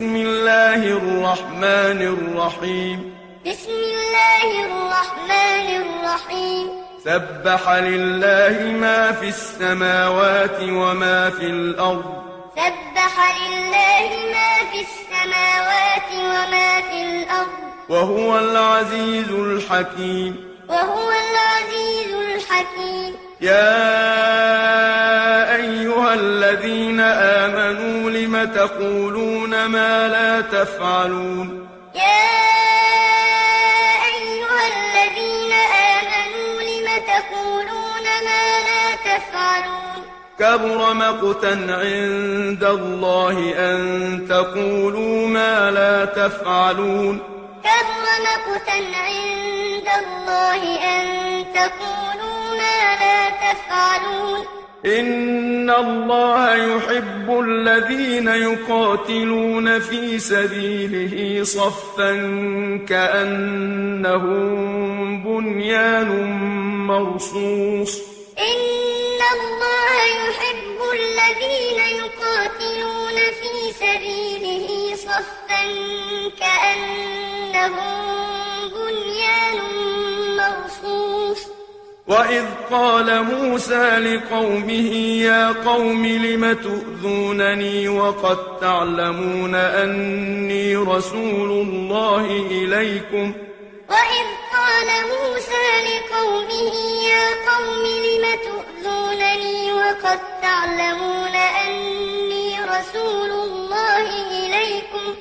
بسم الله الرحمن الرحيم. بسم الله الرحمن الرحيم. سبح لله ما في السماوات وما في الأرض. سبح لله ما في السماوات وما في الأرض. وهو العزيز الحكيم. وهو العزيز الحكيم. يا أيها الذين آمنوا لم تقولون ما لا تفعلون؟ يا أيها الذين آمنوا لم تقولون ما لا تفعلون؟ كبر مقتا عند الله أن تقولوا ما لا تفعلون. كبر مقتا عند الله أن تقولوا ما لا تفعلون. إن الله يحب الذين يقاتلون في سبيله صفا كأنهم بنيان مرصوص. إن الله يحب الذين يقاتلون في سبيله صفا كأنهم وإذ قال موسى لقومه يا قوم لم تؤذونني وقد تعلمون أني رسول الله إليكم وإذ قال موسى لقومه يا قوم لم تؤذونني وقد تعلمون أني رسول الله إليكم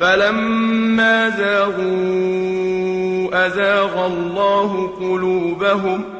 فلما زاغوا أزاغ الله قلوبهم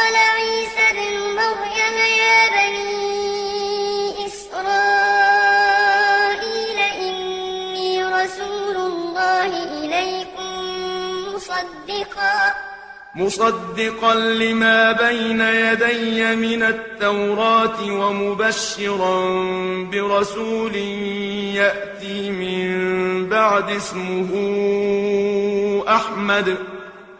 قال عيسى ابن مريم يا بني إسرائيل إني رسول الله إليكم مصدقا. مصدقا لما بين يدي من التوراة ومبشرا برسول يأتي من بعد اسمه أحمد.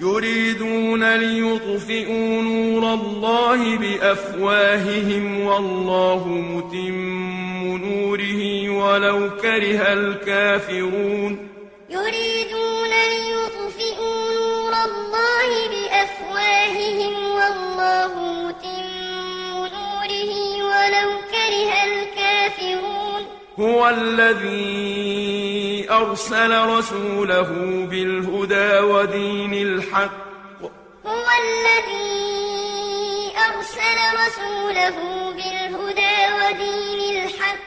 يريدون ليطفئوا نور الله بأفواههم والله متم نوره ولو كره الكافرون. يريدون ليطفئوا نور الله بأفواههم والله متم نوره ولو كره الكافرون. هو الذي أرسل رسوله بالهدى ودين الحق. هو الذي أرسل رسوله بالهدى ودين الحق.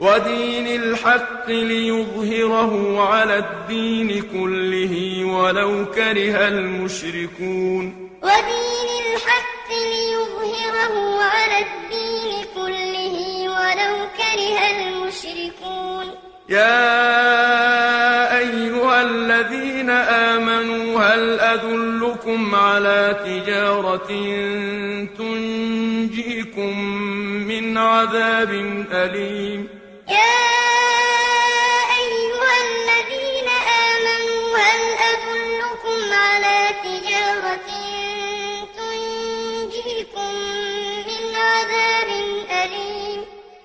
ودين الحق ليظهره على الدين كله ولو كره المشركون. ودين الحق ليظهره على الدين كله ولو كره المشركون. يا أيها الذين آمنوا هل أدلكم على تجارة تنجيكم من عذاب أليم؟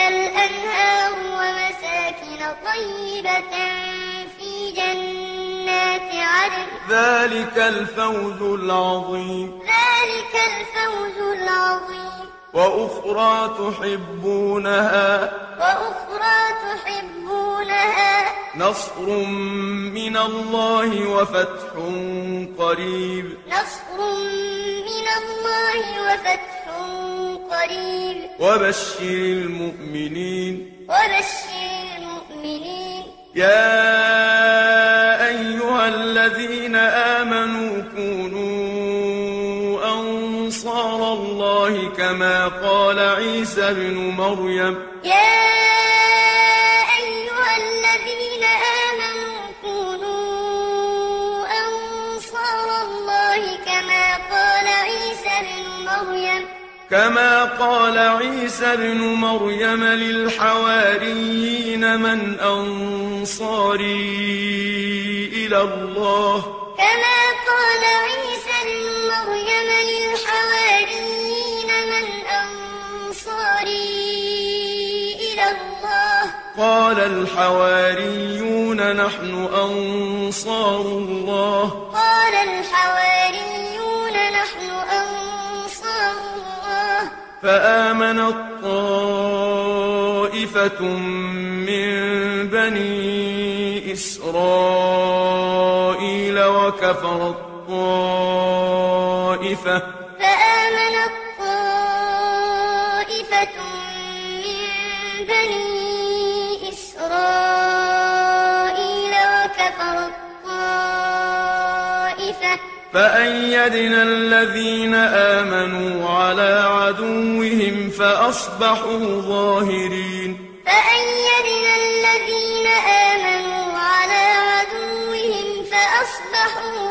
تحتها الأنهار ومساكن طيبة في جنات عدن. ذلك الفوز العظيم. ذلك الفوز العظيم. وأخرى تحبونها. وأخرى تحبونها. نصر من الله وفتح قريب. نصر من الله وفتح قريب وبشر المؤمنين. وبشر المؤمنين. يا أيها الذين آمنوا كونوا أنصار الله كما قال عيسى بن مريم. يا كما قال عيسى بن مريم للحواريين من أنصاري إلى الله. كما قال عيسى بن مريم للحواريين من أنصاري إلى الله. قال الحواريون نحن أنصار الله. قال الحواريون فآمنت طائفة من بني إسرائيل وكفرت طائفة فآمنت طائفة من بني فأيدنا الذين آمنوا على عدوهم فأصبحوا ظاهرين. فأيدنا الذين آمنوا على عدوهم فأصبحوا ظاهرين